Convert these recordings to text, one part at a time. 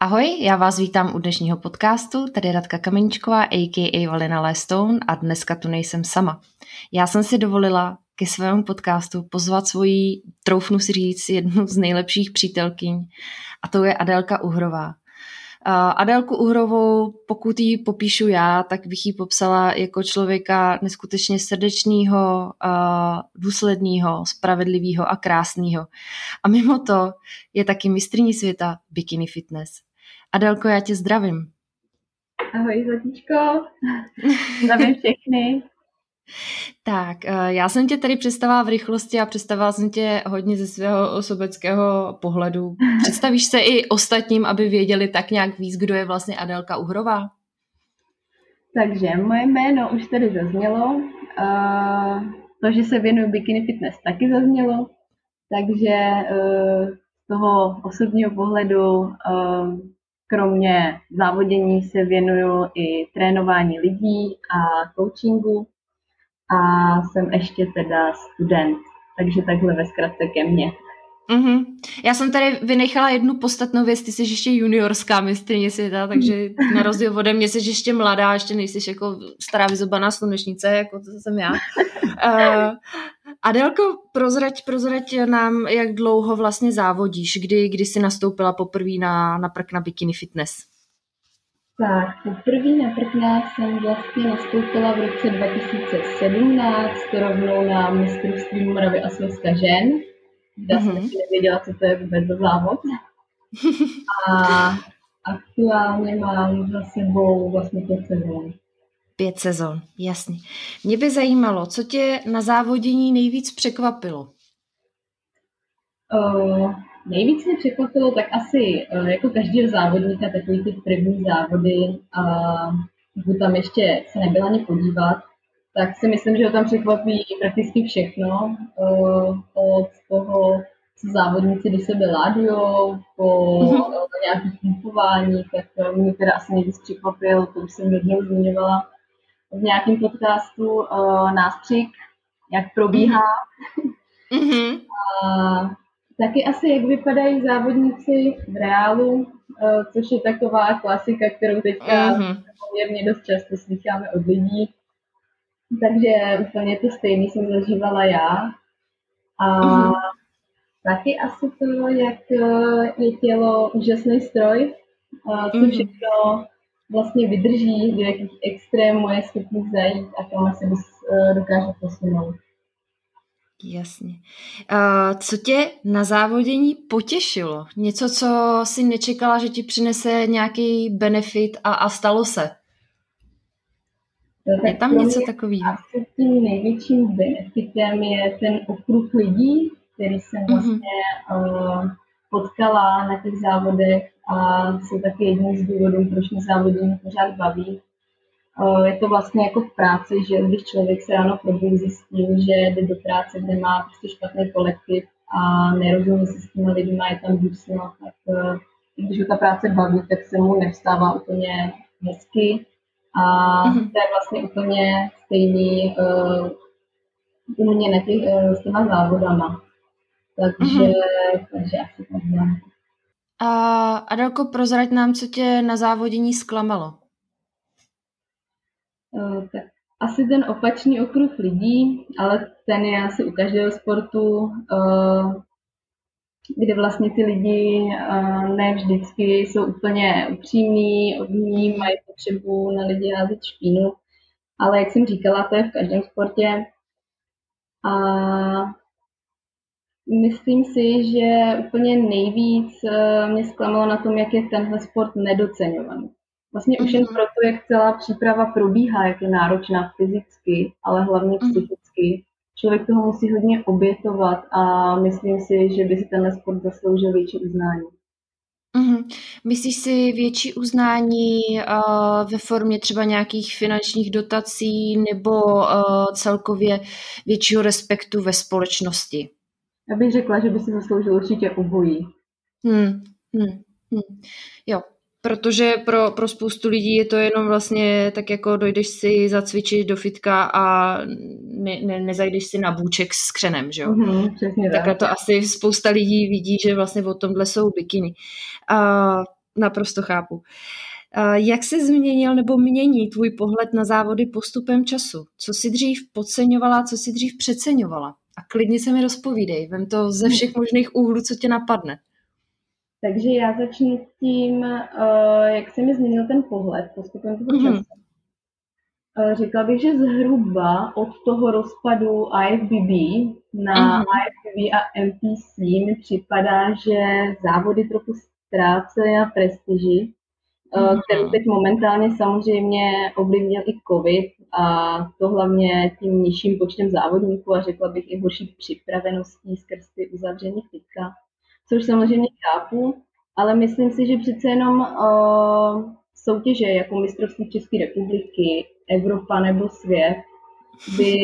Ahoj, já vás vítám u dnešního podcastu, tady je Radka Kameničková, a.k.a. Valina Lestone a dneska tu nejsem sama. Já jsem si dovolila ke svému podcastu pozvat svoji, troufnu si říct, jednu z nejlepších přítelkyň a to je Adélka Uhrová. Adélku Uhrovou, pokud ji popíšu já, tak bych ji popsala jako člověka neskutečně srdečného, důsledného, spravedlivého a krásného. A mimo to je taky mistrní světa bikini fitness. Adélko, já tě zdravím. Ahoj, Zlatíčko. Zdravím všechny. Tak, eh, já jsem tě tady představila v rychlosti a představila jsem tě hodně ze svého osobeckého pohledu. Představíš se i ostatním, aby věděli tak nějak víc, kdo je vlastně Adelka Uhrová? Takže moje jméno už tady zaznělo. Uh, to, že se věnuju bikini fitness, taky zaznělo. Takže uh, z toho osobního pohledu, kromě závodění, se věnuju i trénování lidí a coachingu a jsem ještě teda student, takže takhle ve zkratce ke mně. Mm-hmm. Já jsem tady vynechala jednu podstatnou věc, ty jsi ještě juniorská mistrně světa, takže na rozdíl ode mě jsi ještě mladá, ještě nejsi jako stará vyzobaná slunečnice, jako to jsem já. Uh, Adelko, prozrať, prozrať nám, jak dlouho vlastně závodíš, kdy, kdy jsi nastoupila poprvé na, na prk na bikini fitness? Tak, poprvé na prkná jsem vlastně nastoupila v roce 2017 rovnou na mistrovství Moravy a Slezska žen, kde mm-hmm. jsem mhm. nevěděla, co to je vůbec za závod. A aktuálně mám za sebou vlastně pět sezon. Pět sezon, jasně. Mě by zajímalo, co tě na závodění nejvíc překvapilo? Uh, Nejvíc mě překvapilo tak asi eh, jako každý závodníka takový ty první závody a pokud tam ještě se nebyla ani podívat, tak si myslím, že ho tam překvapí prakticky všechno. Eh, od toho, co závodníci do sebe ládujou, po mm-hmm. nějakých pumpování, tak mě teda asi nejvíc překvapil, to už jsem jednou zmiňovala v nějakém podcastu, nástřik, jak probíhá. Mm-hmm. A Taky asi, jak vypadají závodníci v reálu, eh, což je taková klasika, kterou teďka uh-huh. poměrně dost často slycháme od lidí. Takže úplně to stejné jsem zažívala já. A uh-huh. taky asi to, jak je tělo úžasný stroj, co všechno vlastně vydrží, do jakých extrémů je schopný zajít a kam asi eh, dokáže posunout. Jasně. Uh, co tě na závodění potěšilo? Něco, co si nečekala, že ti přinese nějaký benefit a, a stalo se? No, je tam něco takového? Asi tím největším benefitem je ten okruh lidí, který jsem mhm. vlastně mm-hmm. uh, potkala na těch závodech a jsou taky jedním z důvodů, proč mě závodění pořád baví. Eh, je to vlastně jako v práci, že když člověk se ráno probudí, zjistí, že jde do práce, kde má prostě špatný kolektiv a nerozumí se s těmi lidmi, je tam dusno, tak eh, když ho ta práce baví, tak se mu nevstává úplně hezky. A mm-hmm. to je vlastně úplně stejný uh, u mě na těch, uh, s těma závodama. Takže, mm-hmm. takže asi takhle. A Adelko, prozrať nám, co tě na závodění zklamalo. Tak asi ten opačný okruh lidí, ale ten je asi u každého sportu, eh, kde vlastně ty lidi eh, ne vždycky jsou úplně upřímní, odní, mají potřebu na lidi házet špínu, ale jak jsem říkala, to je v každém sportě. A myslím si, že úplně nejvíc mě zklamalo na tom, jak je tenhle sport nedoceňovaný. Vlastně už jen mhm. proto, jak celá příprava probíhá, jak je náročná fyzicky, ale hlavně mhm. psychicky. Člověk toho musí hodně obětovat a myslím si, že by si tenhle sport zasloužil větší uznání. Mm-hmm. Myslíš si větší uznání uh, ve formě třeba nějakých finančních dotací nebo uh, celkově většího respektu ve společnosti? Já bych řekla, že by si zasloužil určitě obojí. Hmm, hmm, hmm. Jo, Protože pro, pro spoustu lidí je to jenom vlastně tak jako dojdeš si zacvičit do fitka a ne, ne, nezajdeš si na bůček s křenem, že jo? Mm-hmm, Takhle to asi spousta lidí vidí, že vlastně o tomhle jsou bikiny. A naprosto chápu. Jak se změnil nebo mění tvůj pohled na závody postupem času? Co si dřív podceňovala, co si dřív přeceňovala? A klidně se mi rozpovídej, vem to ze všech možných úhlů, co tě napadne. Takže já začnu tím, uh, jak se mi změnil ten pohled postupem toho mm-hmm. času. Uh, řekla bych, že zhruba od toho rozpadu IFBB na mm-hmm. IFBB a MPC mi připadá, že závody trochu ztrácely na prestiži. Kterou teď momentálně samozřejmě ovlivnil i COVID a to hlavně tím nižším počtem závodníků a řekla bych i horší připraveností skrz ty uzavření fitka což samozřejmě chápu, ale myslím si, že přece jenom uh, soutěže jako mistrovství České republiky, Evropa nebo svět by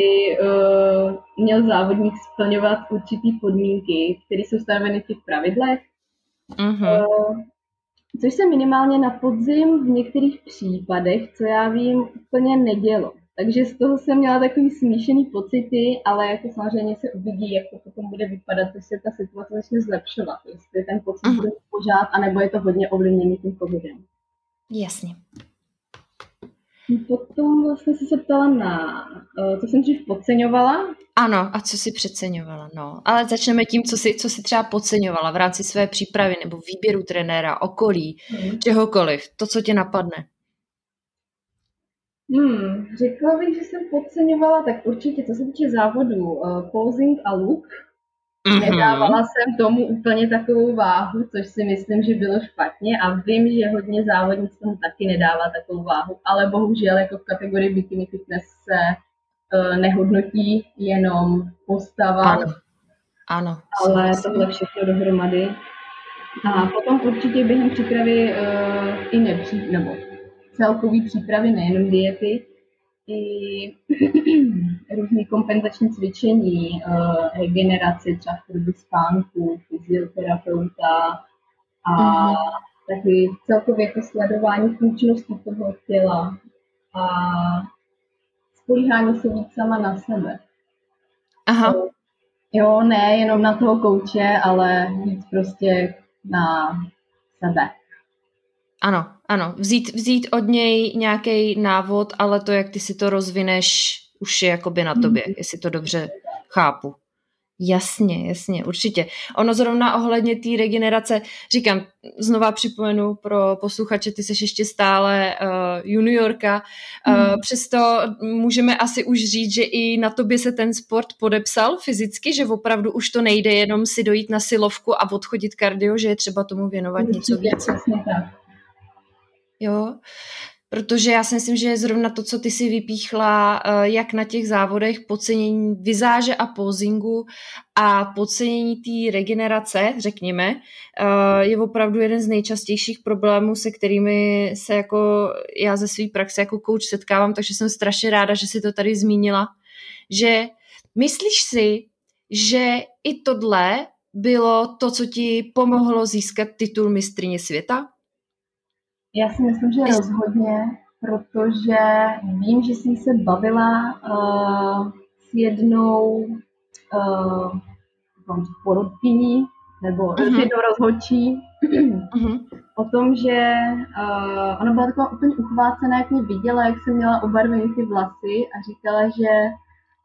uh, měl závodník splňovat určitý podmínky, které jsou stanoveny v těch pravidlech. Mm-hmm. Uh, což se minimálně na podzim v některých případech, co já vím, úplně nedělo. Takže z toho jsem měla takový smíšený pocity, ale jako samozřejmě se uvidí, jak to potom bude vypadat, když se ta situace začne zlepšovat. Jestli ten pocit uh-huh. bude pořád, anebo je to hodně ovlivněný tím covidem. Jasně. Potom vlastně se ptala na, uh, co jsem dřív podceňovala. Ano, a co si přeceňovala, no. Ale začneme tím, co si, co si třeba podceňovala v rámci své přípravy nebo výběru trenéra, okolí, hmm. čehokoliv. To, co tě napadne. Hmm, řekla bych, že jsem podceňovala, tak určitě, co se týče závodu, uh, posing a look, mm-hmm. nedávala jsem tomu úplně takovou váhu, což si myslím, že bylo špatně a vím, že hodně závodnic tomu taky nedává takovou váhu, ale bohužel jako v kategorii bikini fitness se uh, nehodnotí jenom postava, ano. Ano, ale tohle všechno dohromady. A potom určitě během přípravy uh, i nepří, nebo celkový přípravy, nejenom diety, i různé kompenzační cvičení, uh, regeneraci, třeba v dobu spánku, fyzioterapeuta a mm-hmm. taky celkově jako sledování funkčnosti toho těla a spolíhání se víc sama na sebe. Aha. Jo, ne jenom na toho kouče, ale víc prostě na sebe. Ano, ano. Vzít, vzít od něj nějaký návod, ale to, jak ty si to rozvineš, už je jakoby na tobě, mm. jestli to dobře chápu. Jasně, jasně, určitě. Ono zrovna ohledně té regenerace, říkám, znova připomenu pro posluchače, ty jsi ještě stále uh, juniorka, uh, přesto můžeme asi už říct, že i na tobě se ten sport podepsal fyzicky, že opravdu už to nejde jenom si dojít na silovku a odchodit kardio, že je třeba tomu věnovat určitě, něco víc. tak jo, protože já si myslím, že zrovna to, co ty si vypíchla, eh, jak na těch závodech podcenění vizáže a pozingu a podcenění té regenerace, řekněme, eh, je opravdu jeden z nejčastějších problémů, se kterými se jako já ze své praxe jako coach setkávám, takže jsem strašně ráda, že si to tady zmínila, že myslíš si, že i tohle bylo to, co ti pomohlo získat titul mistrině světa? Já si myslím, že rozhodně, protože vím, že jsem se bavila uh, s jednou uh, porodkyní nebo uh-huh. jednou rozhodčí uh-huh. o tom, že uh, ona byla taková úplně uchvácená, jak mě viděla, jak jsem měla obarvené ty vlasy a říkala, že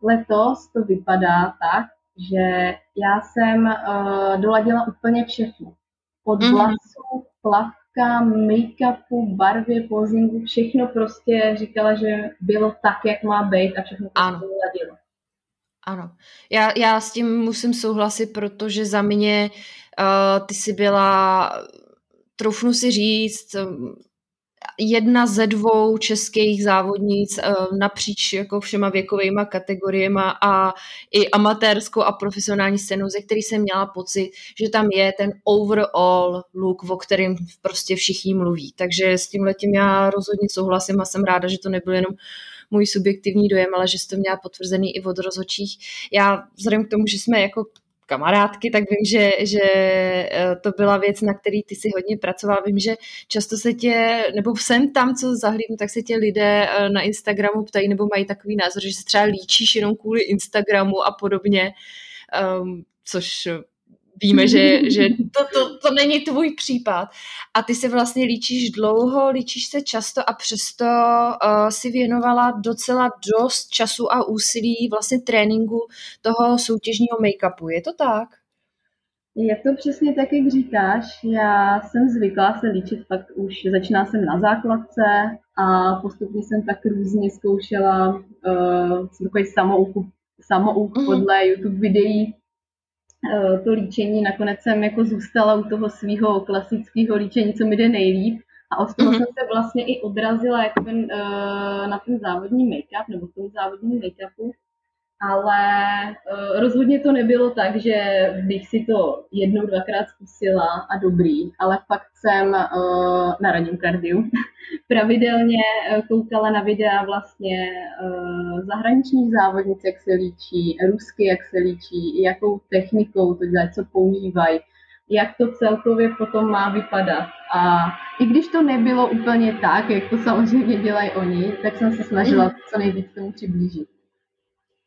letos to vypadá tak, že já jsem uh, doladila úplně všechno. Od uh-huh. vlasů, plav, fotka, make-upu, barvě, pozingu, všechno prostě říkala, že bylo tak, jak má být a všechno to ano. ladilo. Ano, já, já s tím musím souhlasit, protože za mě uh, ty jsi byla, troufnu si říct, jedna ze dvou českých závodnic eh, napříč jako všema věkovými kategoriemi a i amatérskou a profesionální scénou, ze který jsem měla pocit, že tam je ten overall look, o kterém prostě všichni mluví. Takže s tím letím já rozhodně souhlasím a jsem ráda, že to nebyl jenom můj subjektivní dojem, ale že jsi to měla potvrzený i od rozhodčích. Já vzhledem k tomu, že jsme jako kamarádky, tak vím, že, že eh, to byla věc, na který ty si hodně pracovala. Vím, že často se tě, nebo jsem tam, co zahlídnu, tak se tě lidé eh, na Instagramu ptají, nebo mají takový názor, že se třeba líčíš jenom kvůli Instagramu a podobně, um, což víme, že, že to, to, to není tvůj případ. A ty se vlastně líčíš dlouho, líčíš se často a přesto uh, si věnovala docela dost času a úsilí vlastně tréninku toho soutěžního make-upu. Je to tak? Je to přesně tak, jak říkáš. Já jsem zvyklá se líčit fakt už, začíná jsem na základce a postupně jsem tak různě zkoušela uh, takový samouk, samouk mm-hmm. podle YouTube videí to líčení. Nakonec jsem jako zůstala u toho svého klasického líčení, co mi jde nejlíp. A od toho mm-hmm. jsem se vlastně i odrazila jako ten, uh, na ten závodní make-up, nebo v tom závodním make-upu ale uh, rozhodně to nebylo tak, že bych si to jednou, dvakrát zkusila a dobrý, ale fakt jsem uh, na radním kardiu pravidelně uh, koukala na videa vlastně zahraničních závodnic, jak se líčí, rusky, jak se líčí, jakou technikou to dělají, co používají, jak to celkově potom má vypadat. A i když to nebylo úplně tak, jak to samozřejmě dělají oni, tak jsem se snažila mhm. co nejvíc tomu přiblížit.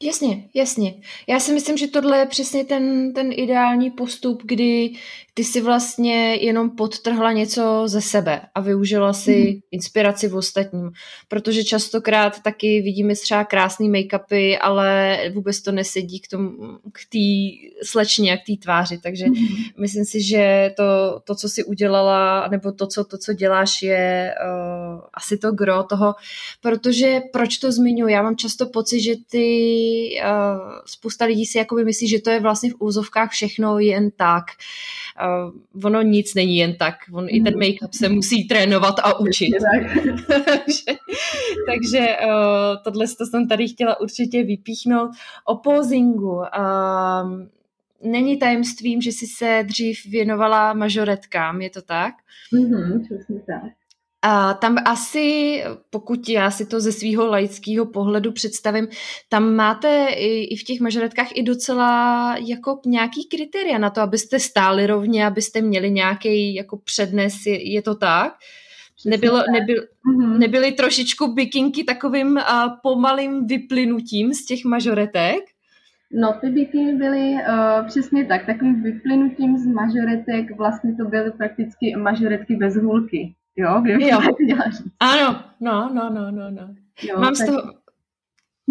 Jasně, jasně. Já si myslím, že tohle je přesně ten, ten ideální postup, kdy ty si vlastně jenom podtrhla něco ze sebe a využila si mm. inspiraci v ostatním. Protože častokrát taky vidíme třeba krásný make-upy, ale vůbec to nesedí k tomu, k té slečně, k té tváři. Takže mm. myslím si, že to, to, co si udělala, nebo to, co, to, co děláš, je uh, asi to gro toho. Protože proč to zmiňuji? Já mám často pocit, že ty uh, spousta lidí si jakoby myslí, že to je vlastně v úzovkách všechno jen tak. Uh, ono nic není jen tak. On, I ten make-up se musí trénovat a učit. takže takže uh, tohle to jsem tady chtěla určitě vypíchnout. O posingu. Není tajemstvím, že jsi se dřív věnovala mažoretkám, je to tak? Mhm, přesně tak. A tam asi, pokud já si to ze svého laického pohledu představím, tam máte i, i v těch mažoretkách i docela jako nějaký kritéria na to, abyste stáli rovně, abyste měli nějaký jako přednes, je, je to tak? Nebylo, nebyl, mm-hmm. Nebyly trošičku bikinky takovým uh, pomalým vyplynutím z těch mažoretek? No, ty bikiny byly uh, přesně tak, takovým vyplynutím z mažoretek, vlastně to byly prakticky mažoretky bez hůlky. Jo, kde jo. měla říct. Ano, no, no, no, no, no. Jo, mám tak... z toho,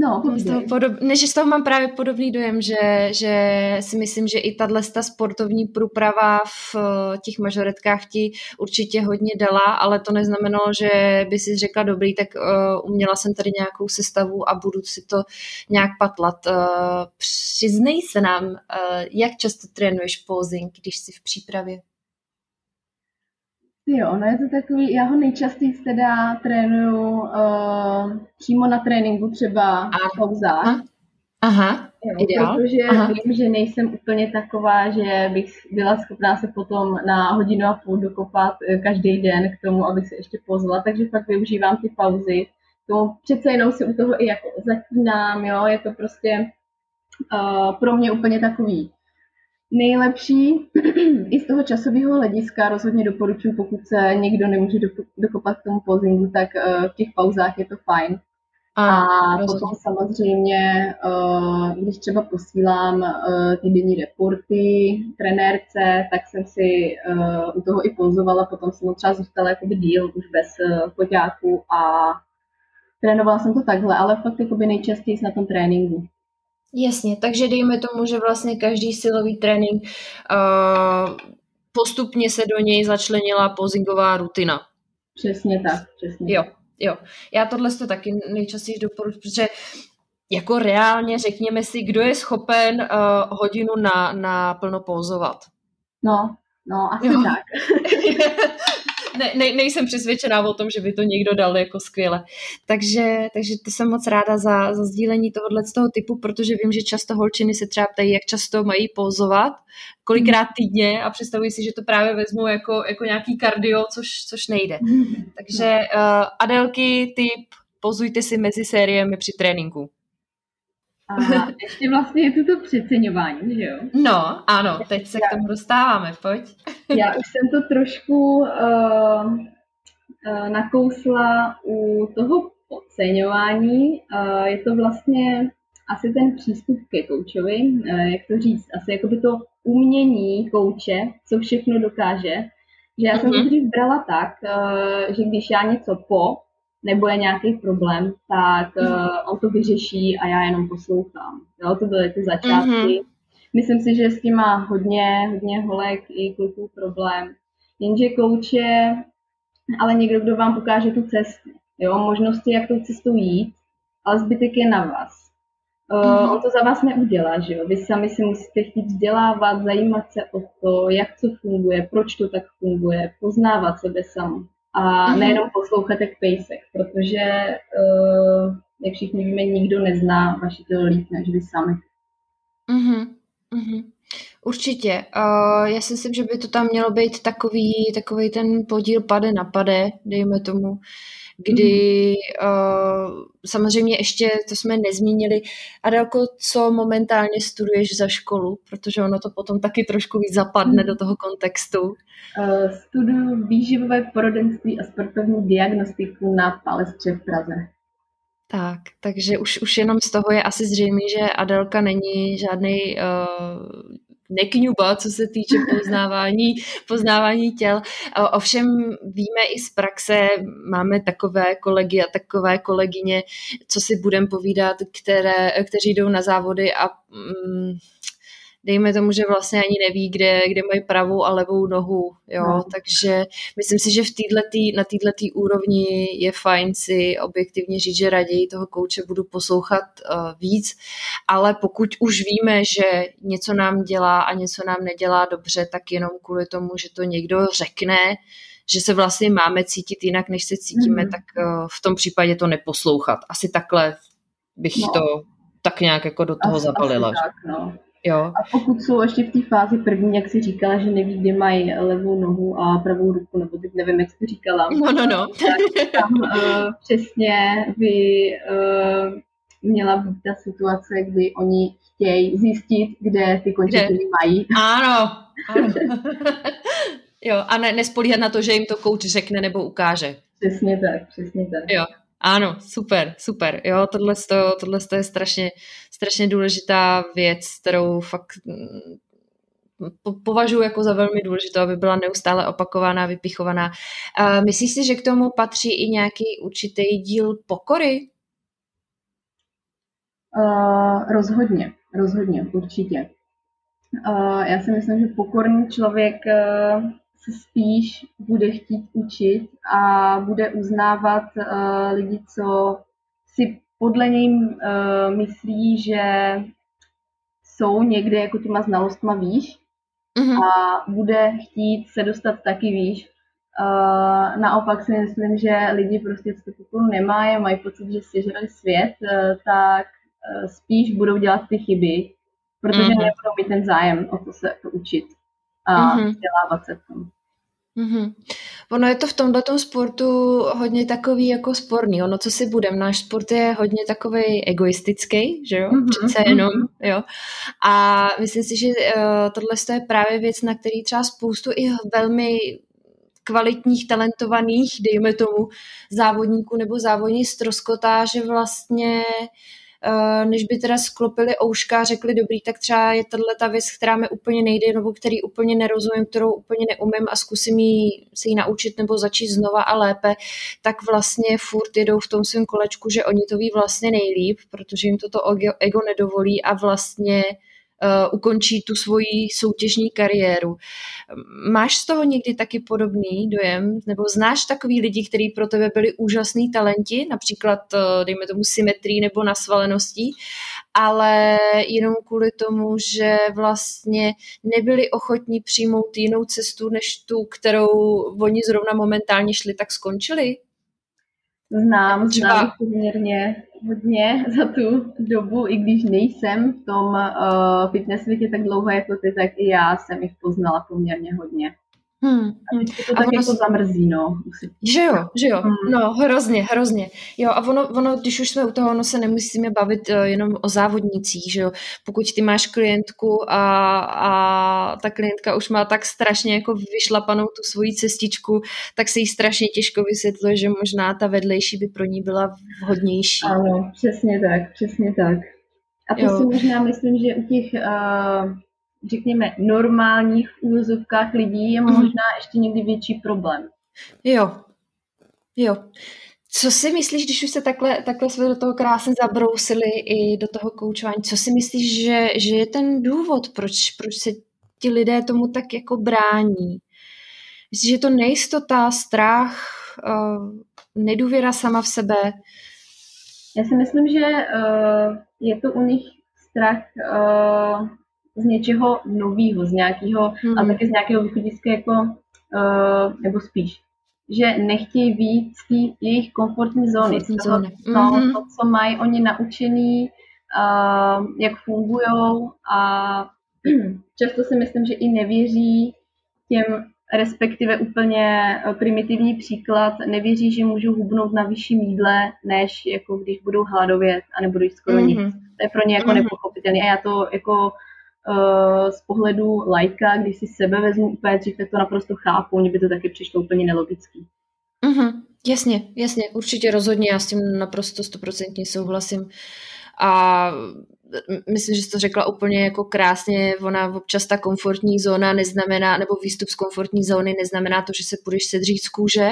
No, mám z toho podob... ne, že z toho mám právě podobný dojem, že, že si myslím, že i tahle sportovní průprava v eh, těch mažoretkách ti určitě hodně dala, ale to neznamenalo, že by si řekla dobrý, tak uh, uměla jsem tady nějakou sestavu a budu si to nějak patlat. Uh, přiznej se nám, uh, jak často trénuješ posing, když jsi v přípravě? Jo, no je to takový, já ho nejčastěji teda trénuju uh, přímo na tréninku třeba v pauzách. Aha, jo, ideál. Protože Aha. vím, že nejsem úplně taková, že bych byla schopná se potom na hodinu a půl dokopat eh, každý den k tomu, abych se ještě pozvala, takže fakt využívám ty pauzy. To přece jenom si u toho i jako zatínám, jo, je to prostě uh, pro mě úplně takový Nejlepší i z toho časového hlediska rozhodně doporučuji, pokud se někdo nemůže dokopat k tomu pozingu, tak eh, v těch pauzách je to fajn. A, a potom samozřejmě, eh, když třeba posílám eh, ty denní reporty trenérce, tak jsem si u toho i pouzovala, potom jsem třeba zůstala jakoby díl už bez foťáku a trénovala jsem to takhle, ale fakt jakoby nejčastěji na tom tréninku. Jasně, takže dejme tomu, že vlastně každý silový trénink uh, postupně se do něj začlenila pozingová rutina. Přesně tak, přesně. Jo, jo. Já tohle to taky nejčastěji doporučuji, protože jako reálně řekněme si, kdo je schopen uh, hodinu na, na plno pouzovat. No, no, asi jo. tak. ne, ne, nejsem přesvědčená o tom, že by to někdo dal jako skvěle. Takže, takže to jsem moc ráda za, za sdílení tohohle z toho typu, protože vím, že často holčiny se třeba ptají, jak často mají pozovat, kolikrát mhm. týdně a představují si, že to právě vezmu jako, jako nějaký kardio, což, což nejde. Mhm. Takže uh, Adelky, typ, pozujte si mezi sériemi při tréninku. A ještě vlastně je to přeceňování, že jo? No, ano, teď se k tomu dostáváme, pojď. Já už jsem to trošku uh, uh, nakousla u toho podceňování. Uh, je to vlastně asi ten přístup ke koučovi, uh, jak to říct, asi jako by to umění kouče, co všechno dokáže, že já jsem to mhm. dřív brala tak, uh, že když já něco po, nebo je nějaký problém, tak uh, on to vyřeší a já jenom poslouchám. Jo, to byly ty začátky. Mm-hmm. Myslím si, že s tím má hodně, hodně holek i kluků problém. Jenže kouč je ale někdo, kdo vám ukáže tu cestu. Jo, možnosti, jak tou cestou jít, ale zbytek je na vás. Uh, on to za vás neudělá, že jo? Vy sami si musíte chtít vzdělávat, zajímat se o to, jak co funguje, proč to tak funguje, poznávat sebe sám. A mm-hmm. nejenom poslouchat jak pejsek, protože, uh, jak všichni víme, nikdo nezná vaše tělo líp než vy sami. Mm-hmm. Mm-hmm. Určitě. Uh, já si myslím, že by to tam mělo být takový, takový ten podíl pade na pade, dejme tomu, kdy uh, samozřejmě ještě, to jsme nezmínili, Adelko, co momentálně studuješ za školu, protože ono to potom taky trošku víc zapadne do toho kontextu. Uh, studuju výživové poradenství a sportovní diagnostiku na Palestře v Praze. Tak, takže už, už jenom z toho je asi zřejmé, že Adelka není žádný uh, nekňuba, co se týče poznávání, poznávání těl. Ovšem víme i z praxe, máme takové kolegy a takové kolegyně, co si budeme povídat, které, kteří jdou na závody a mm, dejme tomu, že vlastně ani neví, kde, kde mají pravou a levou nohu, jo, no. takže myslím si, že v týhletý, na této úrovni je fajn si objektivně říct, že raději toho kouče budu poslouchat uh, víc, ale pokud už víme, že něco nám dělá a něco nám nedělá dobře, tak jenom kvůli tomu, že to někdo řekne, že se vlastně máme cítit jinak, než se cítíme, mm. tak uh, v tom případě to neposlouchat. Asi takhle bych no. to tak nějak jako do toho asi, zapalila. Asi tak, no. Jo. A pokud jsou ještě v té fázi první, jak si říkala, že neví, kde mají levou nohu a pravou ruku, nebo teď nevím, jak jsi říkala. No, no, no. Tak tam uh, přesně by uh, měla být ta situace, kdy oni chtějí zjistit, kde ty končetiny mají. Ano, ano. jo, a ne, nespolíhat na to, že jim to kouč řekne nebo ukáže. Přesně tak, přesně tak. Jo, ano, super, super. Jo, tohle, to, tohle to je strašně, strašně důležitá věc, kterou fakt mm, považuji jako za velmi důležitou, aby byla neustále opakovaná, vypichovaná. A myslíš si, že k tomu patří i nějaký určitý díl pokory? Uh, rozhodně, rozhodně, určitě. Uh, já si myslím, že pokorný člověk uh, se spíš bude chtít učit a bude uznávat uh, lidi, co si podle něj uh, myslí, že jsou někde jako těma znalostma výš mm-hmm. a bude chtít se dostat taky výš. Uh, naopak si myslím, že lidi prostě co pokoru nemají, mají pocit, že si žrali svět, uh, tak uh, spíš budou dělat ty chyby, protože mm-hmm. nebudou mít ten zájem o to se to učit a mm-hmm. vzdělávat se v tom. Mm-hmm. Ono je to v tomhle sportu hodně takový jako sporný. Ono, co si budem, náš sport je hodně takový egoistický, že jo? Mm-hmm. Přece mhm. jenom, jo. A myslím si, že uh, tohle je právě věc, na který třeba spoustu i velmi kvalitních, talentovaných, dejme tomu, závodníků nebo závodní stroskotá, že vlastně než by teda sklopili ouška a řekli, dobrý, tak třeba je tahle ta věc, která mi úplně nejde, nebo který úplně nerozumím, kterou úplně neumím a zkusím jí, se jí naučit nebo začít znova a lépe, tak vlastně furt jedou v tom svém kolečku, že oni to ví vlastně nejlíp, protože jim toto ego nedovolí a vlastně ukončí tu svoji soutěžní kariéru. Máš z toho někdy taky podobný dojem? Nebo znáš takový lidi, kteří pro tebe byli úžasní talenti, například, uh, dejme tomu, symetrii nebo nasvaleností, ale jenom kvůli tomu, že vlastně nebyli ochotní přijmout jinou cestu, než tu, kterou oni zrovna momentálně šli, tak skončili? Znám, Třeba... znám poměrně hodně za tu dobu, i když nejsem v tom uh, fitness světě tak dlouho jako ty, tak i já jsem jich poznala poměrně hodně. Hmm, hmm. to tak ono... jako zamrzí, no. Že jo, že jo. Hmm. No, hrozně, hrozně. Jo, a ono, ono, když už jsme u toho, ono se nemusíme bavit uh, jenom o závodnicích, že jo. Pokud ty máš klientku a, a ta klientka už má tak strašně jako vyšlapanou tu svoji cestičku, tak se jí strašně těžko vysvětluje, že možná ta vedlejší by pro ní byla vhodnější. Ano, přesně tak, přesně tak. A to jo. si možná myslím, že u těch uh řekněme, normálních v úvozovkách lidí je mhm. možná ještě někdy větší problém. Jo, jo. Co si myslíš, když už se takhle, takhle jsme do toho krásně zabrousili i do toho koučování, co si myslíš, že, že je ten důvod, proč, proč se ti lidé tomu tak jako brání? Myslíš, že je to nejistota, strach, uh, nedůvěra sama v sebe? Já si myslím, že uh, je to u nich strach uh, z něčeho nového, z nějakého, hmm. a taky z nějakého východiska jako, uh, nebo spíš, že nechtějí víc z té jejich komfortní zóny, z toho, zóny. No, mm-hmm. to, co mají oni naučený, uh, jak fungují a často si myslím, že i nevěří těm respektive úplně primitivní příklad, nevěří, že můžou hubnout na vyšším jídle, než jako když budou hladovět a nebudou jíst skoro mm-hmm. nic. To je pro ně jako mm-hmm. nepochopitelné. A já to jako z pohledu lajka, když si sebe vezmu úplně dřív, tak to naprosto chápu, mně by to taky přišlo úplně nelogický. Mm-hmm. Jasně, jasně, určitě rozhodně, já s tím naprosto stoprocentně souhlasím. A myslím, že jsi to řekla úplně jako krásně, ona občas ta komfortní zóna neznamená, nebo výstup z komfortní zóny neznamená to, že se půjdeš sedřít z kůže,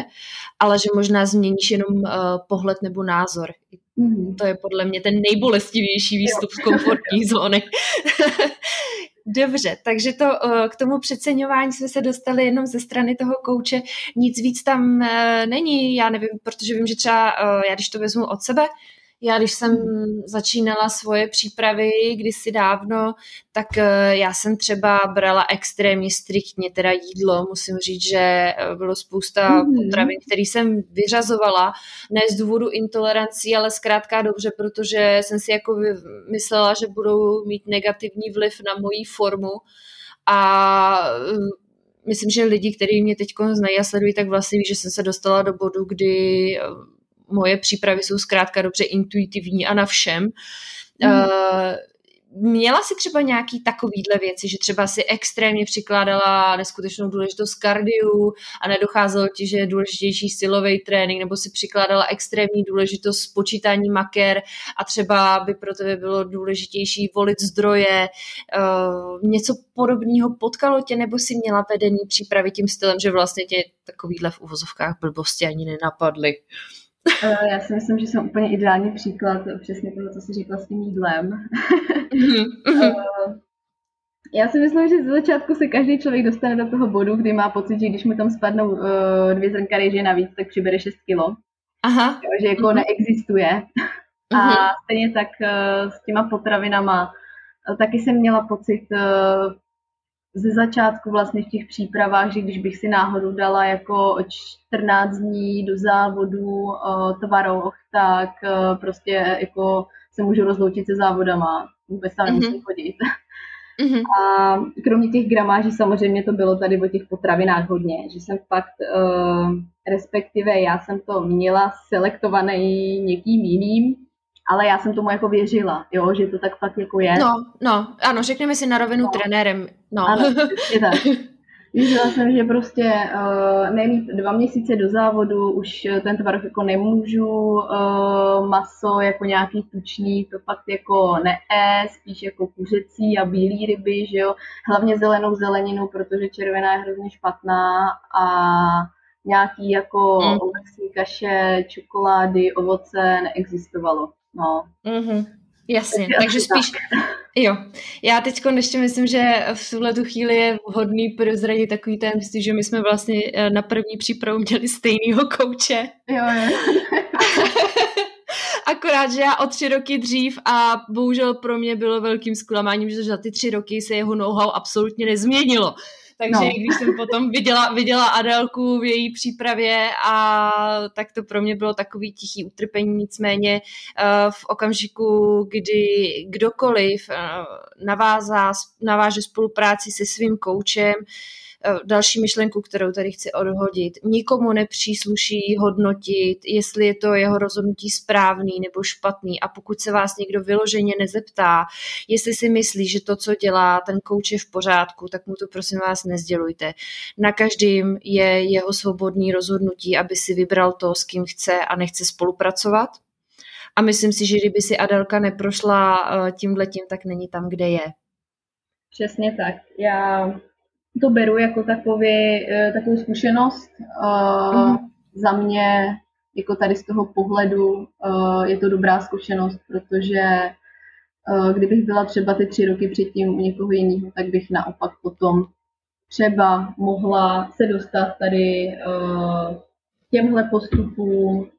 ale že možná změníš jenom uh, pohled nebo názor. Mm. To je podle mě ten nejbolestivější výstup z komfortní zóny. Dobře, takže to k tomu přeceňování jsme se dostali jenom ze strany toho kouče. Nic víc tam e, není, já nevím, protože vím, že třeba já když to vezmu od sebe, já, když jsem začínala svoje přípravy kdysi dávno, tak eh, já jsem třeba brala extrémně striktně teda jídlo. Musím říct, že eh, bylo spousta mm-hmm. potravin, které jsem vyřazovala, ne z důvodu intolerancí, ale zkrátka dobře, protože jsem si jako myslela, že budou mít negativní vliv na moji formu a eh, myslím, že lidi, kteří mě teď znají a sledují, tak vlastně ví, že jsem se dostala do bodu, kdy moje přípravy jsou zkrátka dobře intuitivní a na všem. Mm. Uh, Měla si třeba nějaký takovýhle věci, že třeba si extrémně přikládala neskutečnou důležitost kardiu a nedocházelo ti, že je důležitější silový trénink, nebo si přikládala extrémní důležitost počítání maker a třeba by pro tebe bylo důležitější volit zdroje, uh, něco podobného potkalo tě, nebo si měla vedení přípravy tím stylem, že vlastně tě takovýhle v uvozovkách blbosti ani nenapadly. Eh, já si myslím, že jsem úplně ideální příklad přesně toho, co jsi říkala s tím jídlem. Mhm, mhm. Eh, já si myslím, že ze začátku se každý člověk dostane do toho bodu, kdy má pocit, že když mu tam spadnou uh, dvě zrnka rejže navíc, tak přibere 6 kilo. Aha. Jo, že jako uh-huh. neexistuje. Uh-huh. A stejně tak uh, s těma potravinama. Taky jsem měla pocit uh, ze začátku vlastně v těch přípravách, že když bych si náhodou dala jako 14 dní do závodu uh, tvaroh, tak uh, prostě jako se můžu rozloučit se závodama. Vůbec tam nemusím mm-hmm. chodit. Mm-hmm. A kromě těch gramáží samozřejmě to bylo tady o těch potravinách hodně, že jsem fakt, uh, respektive já jsem to měla selektované někým jiným, ale já jsem tomu jako věřila, jo, že to tak fakt jako je. No, no, ano, řekněme si na rovinu no. trenérem, no. Ano, je tak. Věřila jsem, že prostě uh, nejmít dva měsíce do závodu, už ten tvar jako nemůžu, uh, maso jako nějaký tučný, to fakt jako ne, spíš jako kuřecí a bílý ryby, že jo, hlavně zelenou zeleninu, protože červená je hrozně špatná a nějaký jako mm. ovocní kaše, čokolády, ovoce neexistovalo. No. Mm-hmm. Jasně, takže spíš, tak. jo. Já teď ještě myslím, že v tuhle tu chvíli je vhodný prozradit takový ten, že my jsme vlastně eh, na první přípravu měli stejného kouče. Jo, jo. Akorát, že já o tři roky dřív a bohužel pro mě bylo velkým zklamáním, že za ty tři roky se jeho know-how absolutně nezměnilo. Takže no. když jsem potom viděla, viděla Adelku v její přípravě a tak to pro mě bylo takový tichý utrpení, nicméně uh, v okamžiku, kdy kdokoliv uh, navázá, naváže spolupráci se svým koučem, Eh, další myšlenku, kterou tady chci odhodit. Nikomu nepřísluší hodnotit, jestli je to jeho rozhodnutí správný nebo špatný a pokud se vás někdo vyloženě nezeptá, jestli si myslí, že to, co dělá ten kouč je v pořádku, tak mu to prosím vás nezdělujte. Na každým je jeho svobodný rozhodnutí, aby si vybral to, s kým chce a nechce spolupracovat. A myslím si, že kdyby si Adelka neprošla eh, tímhletím, tak není tam, kde je. Přesně tak. Já to beru jako takový, eh, takovou zkušenost. Mm-hmm. Za mě, jako tady z toho pohledu, eh, je to dobrá zkušenost, protože kdybych byla třeba ty tři roky předtím u někoho jiného, tak bych naopak potom třeba mohla se dostat tady těmhle postupům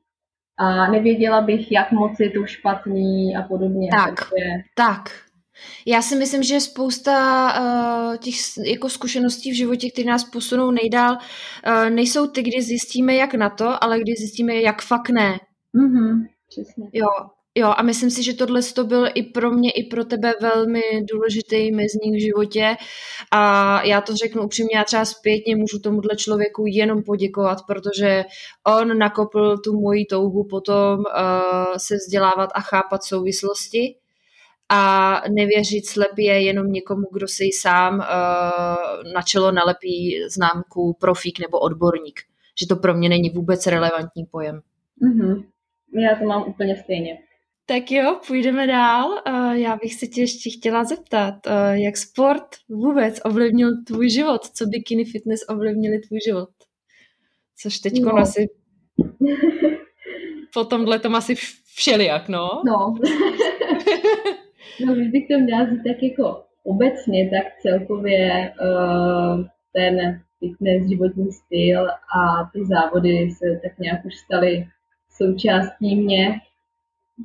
a nevěděla bych, jak moc je to špatný a podobně. Tak, takže... tak. Já si myslím, že spousta uh, těch jako zkušeností v životě, které nás posunou nejdál, uh, nejsou ty, kdy zjistíme, jak na to, ale kdy zjistíme, jak fakt ne. Mm-hmm, přesně. Jo, Jo, a myslím si, že tohle to byl i pro mě, i pro tebe velmi důležitý mezník v životě a já to řeknu upřímně, já třeba zpětně můžu tomuhle člověku jenom poděkovat, protože on nakopl tu moji touhu potom uh, se vzdělávat a chápat souvislosti a nevěřit slepě jenom někomu, kdo si sám uh, na čelo nalepí známku profík nebo odborník. Že to pro mě není vůbec relevantní pojem. Mm-hmm. Já to mám úplně stejně. Tak jo, půjdeme dál. Já bych se tě ještě chtěla zeptat, jak sport vůbec ovlivnil tvůj život? Co bikini fitness ovlivnili tvůj život? Což teď no. asi po tomhle tom asi všelijak, no? No. no, když bych to měla říct tak jako obecně, tak celkově uh, ten fitness, životní styl a ty závody se tak nějak už staly součástí mě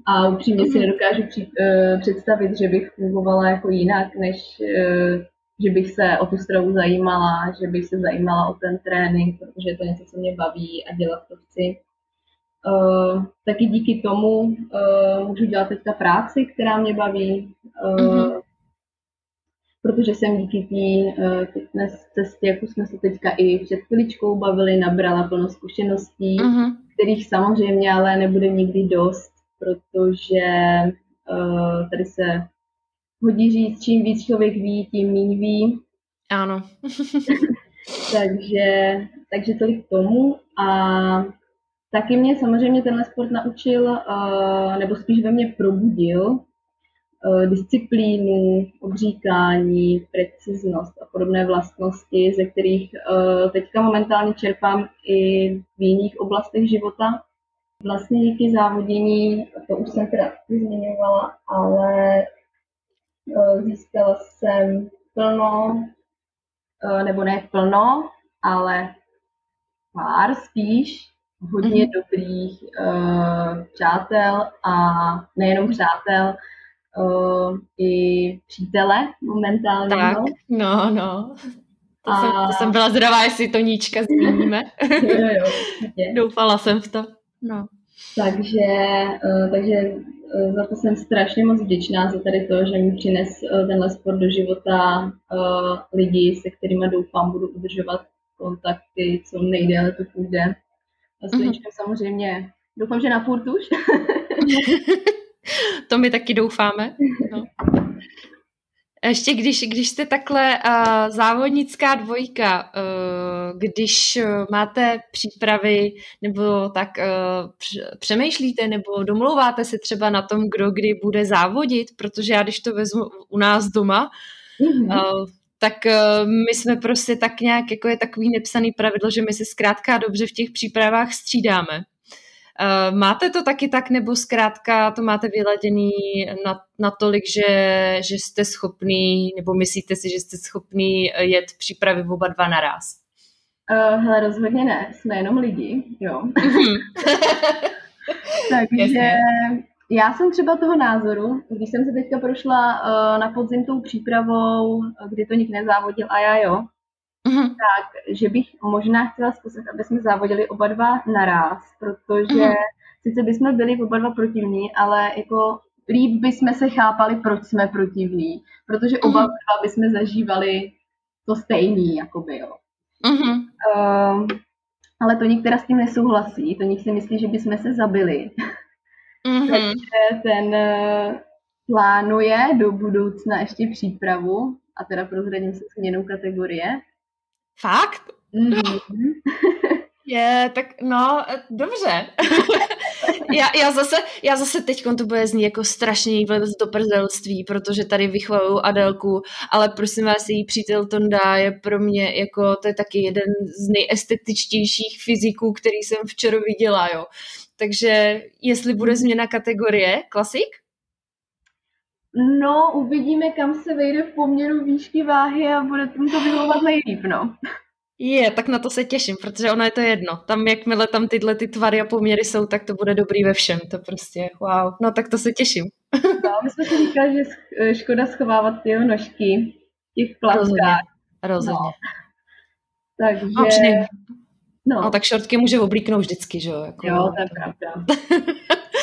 a upřímně si mhm. nedokážu při, uh, představit, že bych fungovala jako jinak, než uh, že bych se o tu stravu zajímala, že bych se zajímala o ten trénink, protože je to něco, co mě baví a dělat to chci. Uh, taky díky tomu uh, můžu dělat teďka práci, která mě baví, uh, mm-hmm. protože jsem díky té uh, fitness cestě, jako jsme se teďka i před chviličkou bavili, nabrala plno zkušeností, mm-hmm. kterých samozřejmě ale nebude nikdy dost protože uh, tady se hodí říct, čím víc člověk ví, tím méně ví. Ano. takže, takže tolik k tomu. A taky mě samozřejmě tenhle sport naučil, nebo spíš ve mně probudil disciplínu, obříkání, preciznost a podobné vlastnosti, ze kterých teďka momentálně čerpám i v jiných oblastech života. Vlastně díky závodění, to už jsem teda zmiňovala, ale získala jsem plno, nebo ne plno, ale pár spíš hodně mm-hmm. dobrých uh, přátel a nejenom přátel, uh, i přítele momentálně. Tak, no, no. To, a... jsem, to jsem byla zdravá, jestli to níčka zmíníme. jo, jo, Doufala jsem v to. No. Takže, eh, takže za to jsem strašně moc vděčná za tady to, že mi přines tenhle sport do života lidi, se kterými doufám budu udržovat kontakty, co nejdéle to půjde. A s mm-hmm. samozřejmě doufám, že na furt už. to my taky doufáme. No. Ještě když, když jste takhle uh, závodnická dvojka, uh, když uh, máte přípravy nebo tak uh, přemýšlíte nebo domlouváte se třeba na tom, kdo kdy bude závodit, protože já když to vezmu u nás doma, mm-hmm. uh, tak uh, my jsme prostě tak nějak, jako je takový nepsaný pravidlo, že my se zkrátka dobře v těch přípravách střídáme. Uh, máte to taky tak, nebo zkrátka to máte vyladěný na, natolik, že, že jste schopný, nebo myslíte si, že jste schopný jet přípravy oba dva naraz? Uh, hele, rozhodně ne, jsme jenom lidi, jo. Mhm. Takže. Já jsem třeba toho názoru, když jsem se teďka prošla uh, na podzim tou přípravou, kdy to nikdo nezávodil a já jo, mm-hmm. tak, že bych možná chtěla zkusit, aby jsme závodili oba dva naraz, protože mm-hmm. sice bychom byli oba dva protivní, ale jako líp bychom se chápali, proč jsme protivní, protože oba mm-hmm. dva bychom zažívali to stejný, jakoby, jo. Mm-hmm. Uh, ale to některá s tím nesouhlasí, to někdo si myslí, že bychom se zabili. Mm-hmm. Takže ten uh, plánuje do budoucna ještě přípravu, a teda prozradím se změnou kategorie, Fakt? Mm-hmm. Je, tak no, dobře. já, já, zase, já zase teď to bude znít jako strašně do przelství, protože tady vychvaluju Adelku, ale prosím vás, její přítel Tonda je pro mě jako, to je taky jeden z nejestetičtějších fyziků, který jsem včera viděla, jo. Takže jestli bude změna kategorie, klasik? No, uvidíme, kam se vejde v poměru výšky váhy a bude tomu to vyhovovat nejlíp, no. Je, tak na to se těším, protože ono je to jedno. Tam, jakmile tam tyhle ty tvary a poměry jsou, tak to bude dobrý ve všem. To prostě, wow. No tak to se těším. No, my jsme si říkali, že eh, škoda schovávat ty nožky těch plackách. Rozhodně. Rozhodně. No. Takže... No, no. no, tak šortky může oblíknout vždycky, že jo? Jako... Jo, to je pravda.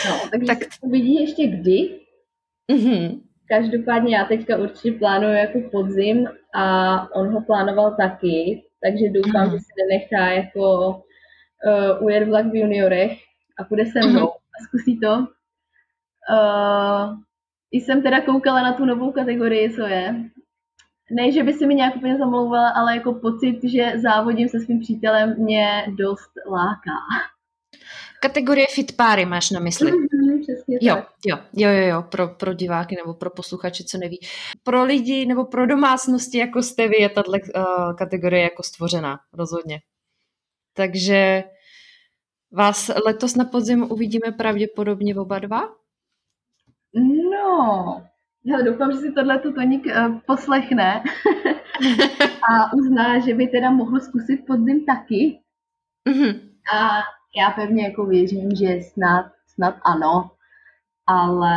no, takže tak... se uvidí ještě kdy. Mm-hmm. Každopádně já teďka určitě plánuju jako podzim a on ho plánoval taky, takže doufám, mm. že si nenechá jako uh, ujet vlak v juniorech a půjde se mnou mm. a zkusí to. Uh, jsem teda koukala na tu novou kategorii, co je. Ne, že by si mi nějak úplně zamlouvala, ale jako pocit, že závodím se svým přítelem mě dost láká. Kategorie fit páry máš na mysli. Mm-hmm, přesně jo, tak. jo, jo, jo, jo, pro, pro diváky nebo pro posluchače, co neví. Pro lidi nebo pro domácnosti jako jste vy je tato uh, kategorie jako stvořená, rozhodně. Takže vás letos na podzim uvidíme pravděpodobně oba dva? No, já doufám, že si tohle to Toník uh, poslechne a uzná, že by teda mohl zkusit podzim taky. Mm-hmm. A já pevně jako věřím, že snad, snad ano, ale,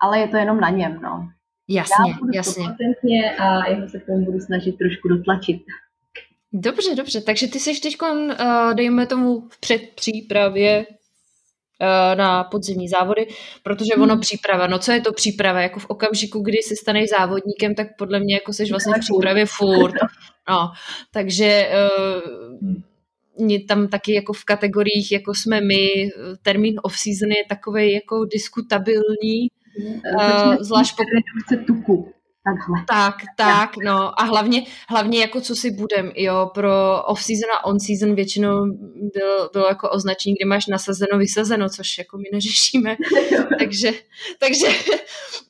ale je to jenom na něm, no. Jasně, já budu jasně. a jeho se k tomu budu snažit trošku dotlačit. Dobře, dobře, takže ty jsi teď, uh, dejme tomu, v předpřípravě na podzimní závody, protože ono hmm. příprava, no co je to příprava, jako v okamžiku, kdy se staneš závodníkem, tak podle mě jako seš vlastně v přípravě furt, no, takže uh, tam taky jako v kategoriích, jako jsme my, termín off-season je takový jako diskutabilní, uh, zvlášť pokud... tuku. Takhle. Tak, tak, no. A hlavně, hlavně jako co si budem, jo, pro off-season a on-season většinou bylo, bylo jako označení, kde máš nasazeno, vysazeno, což jako my neřešíme, takže, takže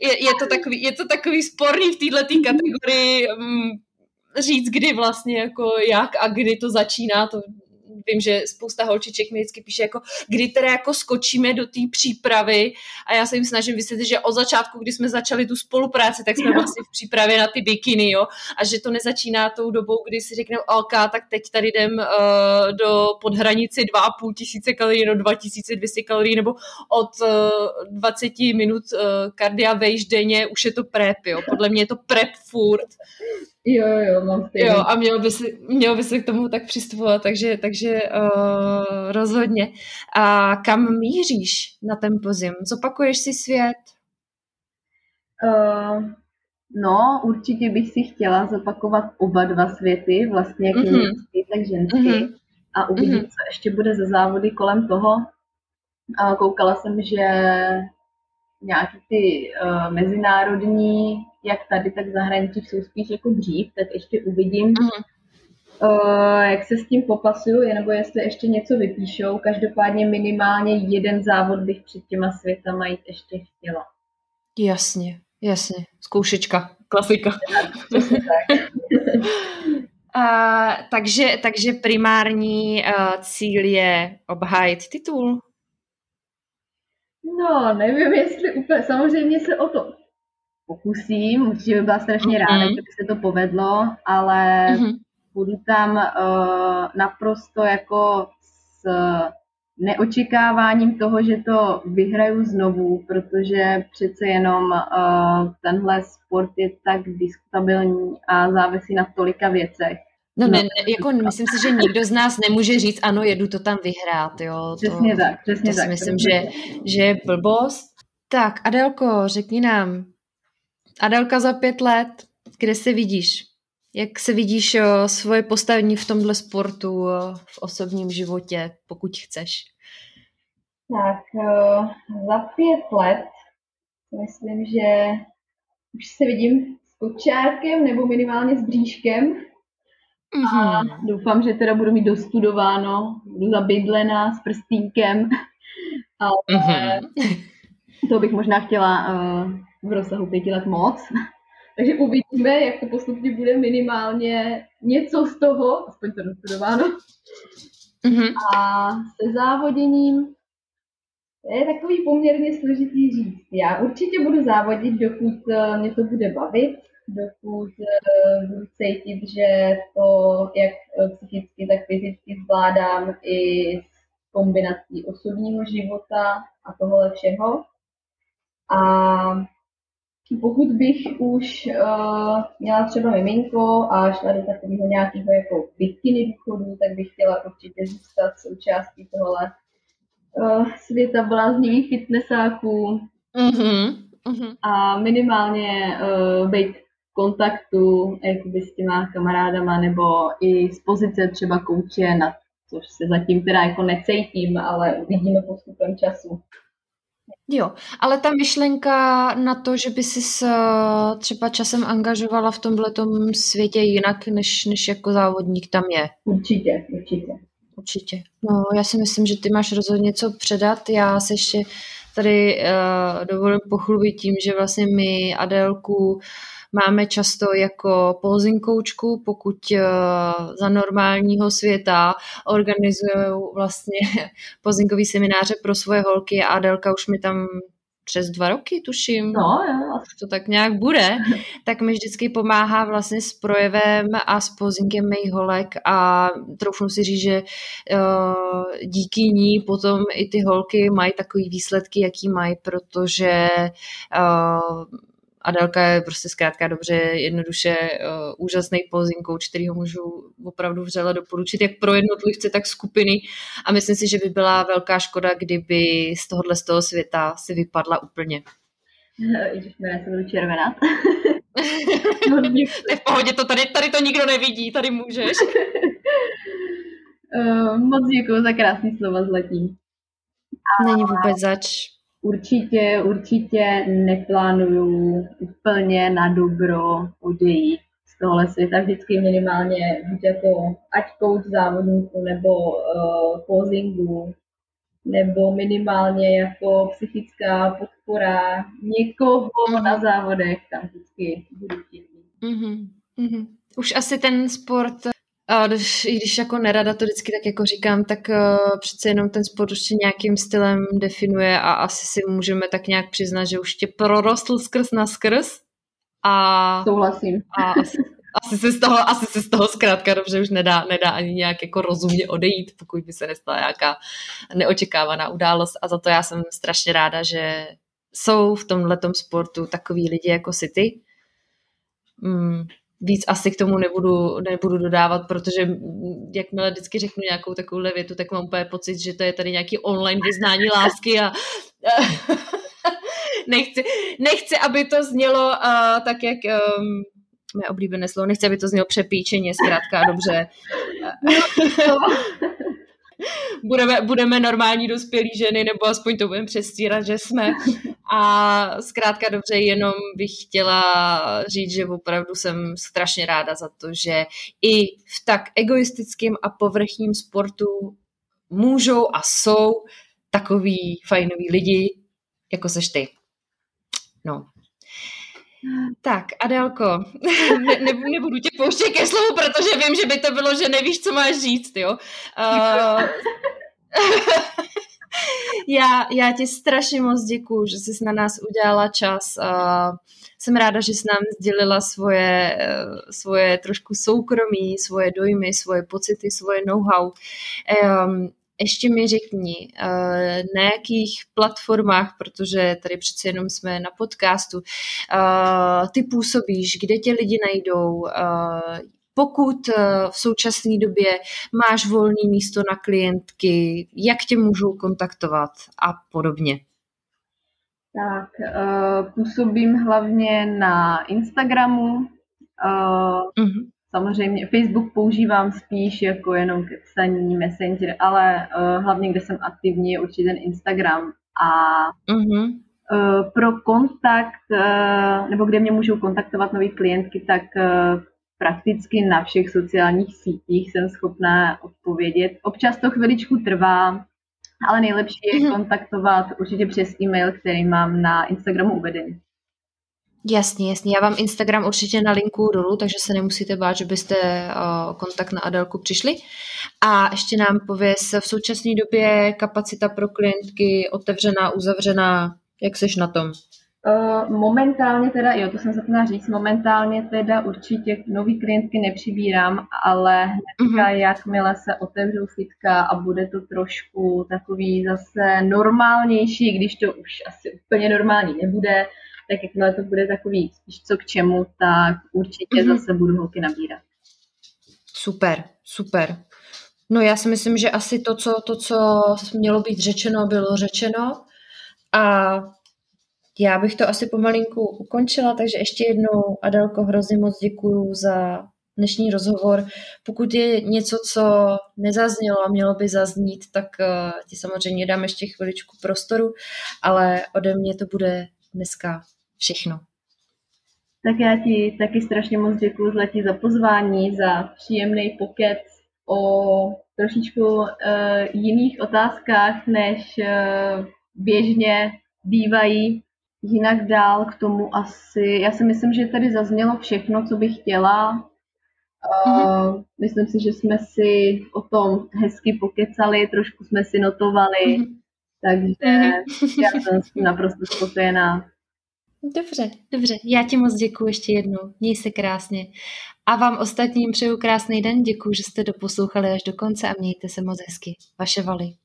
je, je, to takový, je to takový sporný v této kategorii um, říct, kdy vlastně jako jak a kdy to začíná, to vím, že spousta holčiček mi vždycky píše, jako, kdy teda jako skočíme do té přípravy? A já se jim snažím vysvětlit, že od začátku, kdy jsme začali tu spolupráci, tak jsme vlastně v přípravě na ty bikiny, jo, a že to nezačíná tou dobou, kdy si řekneme, OK, tak teď tady jdem uh, do podhranici 2,5 tisíce kalorií do 2200 kalorií, nebo od uh, eh, 20 minut uh, kardia vejš denně, už je to prep, jo, podle mě je to prep furt. Jo, jo, mám stejný. Jo, a mělo by, se, mělo by se k tomu tak přistupovat, takže, takže uh, rozhodně. A kam míříš na ten pozim? Zopakuješ si svět? Uh, no, určitě bych si chtěla zopakovat oba dva světy, vlastně jak mm-hmm. mužský, tak ženský. Mm-hmm. A uvidím, mm-hmm. co ještě bude za závody kolem toho. A koukala jsem, že nějaký ty uh, mezinárodní jak tady, tak v zahraničí jsou spíš jako dřív, tak ještě uvidím, uh-huh. uh, jak se s tím popasuju, nebo jestli ještě něco vypíšou. Každopádně minimálně jeden závod bych před těma světama jít ještě chtěla. Jasně, jasně. Zkoušečka, klasika. Uh, takže, takže primární uh, cíl je obhájit titul? No, nevím, jestli úplně, samozřejmě se o to pokusím, určitě by byla strašně mm-hmm. ráda, kdyby se to povedlo, ale mm-hmm. budu tam uh, naprosto jako s neočekáváním toho, že to vyhraju znovu, protože přece jenom uh, tenhle sport je tak diskutabilní a závisí na tolika věcech. No, ne, ne, jako myslím si, že nikdo z nás nemůže říct, ano, jedu to tam vyhrát, jo. Přesně to, tak, přesně to tak. Si myslím, že, že je blbost. Tak, Adelko, řekni nám, Adelka za pět let, kde se vidíš? Jak se vidíš o, svoje postavení v tomhle sportu, o, v osobním životě, pokud chceš? Tak, o, za pět let myslím, že už se vidím s kočárkem nebo minimálně s bříškem. Mm-hmm. A mhm. doufám, že teda budu mít dostudováno, budu zabydlená s prstínkem, ale mm-hmm. to bych možná chtěla uh, v rozsahu pěti let moc. Takže uvidíme, jak to postupně bude minimálně něco z toho, aspoň to dostudováno. Mm-hmm. A se závoděním to je takový poměrně složitý říct. Já určitě budu závodit, dokud eh, mě to bude bavit, dokud uh, budu cítit, že to jak eh, psychicky, tak fyzicky zvládám i s kombinací osobního života a tohle všeho. A pokud bych už uh, měla třeba miminko a šla do takového nějakého jako bikiny důchodu, tak bych chtěla určitě zůstat součástí tohle uh, světa bláznivých fitnessáků mm-hmm. Mm-hmm. a minimálně uh, být kontaktu jakoby s těma kamarádama nebo i z pozice třeba kouče, na což se zatím teda jako necítím, ale uvidíme postupem času. Jo, ale ta myšlenka na to, že by si třeba časem angažovala v tomhle světě jinak, než, než jako závodník tam je. Určitě, určitě. Určitě. No, já si myslím, že ty máš rozhodně něco předat. Já se ještě tady uh, dovolím pochlubit tím, že vlastně my Adelku máme často jako posing koučku, pokud uh, za normálního světa organizují vlastně posingový semináře pro svoje holky a Adelka už mi tam přes dva roky, tuším, no, jo. to tak nějak bude, tak mi vždycky pomáhá vlastně s projevem a s pozinkem mých holek a troufnu si říct, že uh, díky ní potom i ty holky mají takový výsledky, jaký mají, protože uh, Adelka je prostě zkrátka dobře, jednoduše uh, úžasný posing coach, který ho můžu opravdu vřele doporučit, jak pro jednotlivce, tak skupiny. A myslím si, že by byla velká škoda, kdyby z tohohle z toho světa si vypadla úplně. Ježiš, se budu červenat. je v pohodě, to tady, tady to nikdo nevidí, tady můžeš. uh, moc děkuji za krásný slova zletí. Není vůbec zač. Určitě, určitě neplánuju úplně na dobro odejít z tohle světa. Vždycky minimálně buď jako ať coach závodníků nebo uh, posingu, nebo minimálně jako psychická podpora někoho na závodech, tam vždycky budu mm-hmm. Mm-hmm. Už asi ten sport a když, i když jako nerada to vždycky tak jako říkám, tak uh, přece jenom ten sport už tě nějakým stylem definuje a asi si můžeme tak nějak přiznat, že už tě prorostl skrz na skrz. A, Souhlasím. A asi, asi, se z toho, asi se z toho zkrátka dobře už nedá, nedá ani nějak jako rozumně odejít, pokud by se nestala nějaká neočekávaná událost a za to já jsem strašně ráda, že jsou v tomhle sportu takový lidi jako si ty. Víc asi k tomu nebudu, nebudu dodávat, protože jakmile vždycky řeknu nějakou takovou větu, tak mám úplně pocit, že to je tady nějaký online vyznání lásky a nechci, nechci, aby to znělo uh, tak, jak um, mé oblíbené slovo, nechci, aby to znělo přepíčeně, zkrátka dobře. budeme, budeme normální dospělí ženy, nebo aspoň to budeme přestírat, že jsme. A zkrátka dobře, jenom bych chtěla říct, že opravdu jsem strašně ráda za to, že i v tak egoistickém a povrchním sportu můžou a jsou takový fajnoví lidi, jako seš ty. No, tak, Adelko, ne, ne, nebudu tě pouštět ke slovu, protože vím, že by to bylo, že nevíš, co máš říct, jo. Uh, já, já ti strašně moc děkuju, že jsi na nás udělala čas. Uh, jsem ráda, že jsi nám sdělila svoje, uh, svoje trošku soukromí, svoje dojmy, svoje pocity, svoje know-how. Um, ještě mi řekni, eh, na jakých platformách, protože tady přece jenom jsme na podcastu, eh, ty působíš, kde tě lidi najdou, eh, pokud v současné době máš volné místo na klientky, jak tě můžou kontaktovat a podobně. Tak, působím hlavně na Instagramu. Uh-huh. Samozřejmě Facebook používám spíš jako jenom ke psaní, messenger, ale uh, hlavně, kde jsem aktivní, je určitě ten Instagram. A uh-huh. uh, pro kontakt, uh, nebo kde mě můžou kontaktovat nové klientky, tak uh, prakticky na všech sociálních sítích jsem schopná odpovědět. Občas to chviličku trvá, ale nejlepší je mm-hmm. kontaktovat určitě přes e-mail, který mám na Instagramu uvedený. Jasně, jasně. Já vám Instagram určitě na linku dolů, takže se nemusíte bát, že byste uh, kontakt na Adelku přišli. A ještě nám pověs, v současné době kapacita pro klientky otevřená, uzavřená, jak seš na tom? Uh, momentálně teda, jo, to jsem zapomněla říct, momentálně teda určitě nový klientky nepřibírám, ale hnedka, uh-huh. jakmile se otevřou fitka a bude to trošku takový zase normálnější, když to už asi úplně normální nebude, tak jakmile to bude takový spíš co k čemu, tak určitě uh-huh. zase budu holky nabírat. Super, super. No já si myslím, že asi to, co, to, co mělo být řečeno, bylo řečeno. A já bych to asi pomalinku ukončila, takže ještě jednou, Adelko, hrozně moc děkuju za dnešní rozhovor. Pokud je něco, co nezaznělo a mělo by zaznít, tak uh, ti samozřejmě dám ještě chviličku prostoru, ale ode mě to bude dneska všechno. Tak já ti taky strašně moc děkuji za, za pozvání, za příjemný pokec o trošičku uh, jiných otázkách, než uh, běžně bývají. Jinak dál k tomu asi, já si myslím, že tady zaznělo všechno, co bych chtěla. Uh, mm-hmm. Myslím si, že jsme si o tom hezky pokecali, trošku jsme si notovali, mm-hmm. takže mm-hmm. já jsem s tím naprosto spokojená. Dobře, dobře. Já ti moc děkuji ještě jednou. Měj se krásně. A vám ostatním přeju krásný den. Děkuji, že jste doposlouchali až do konce a mějte se moc hezky. Vaše Vali.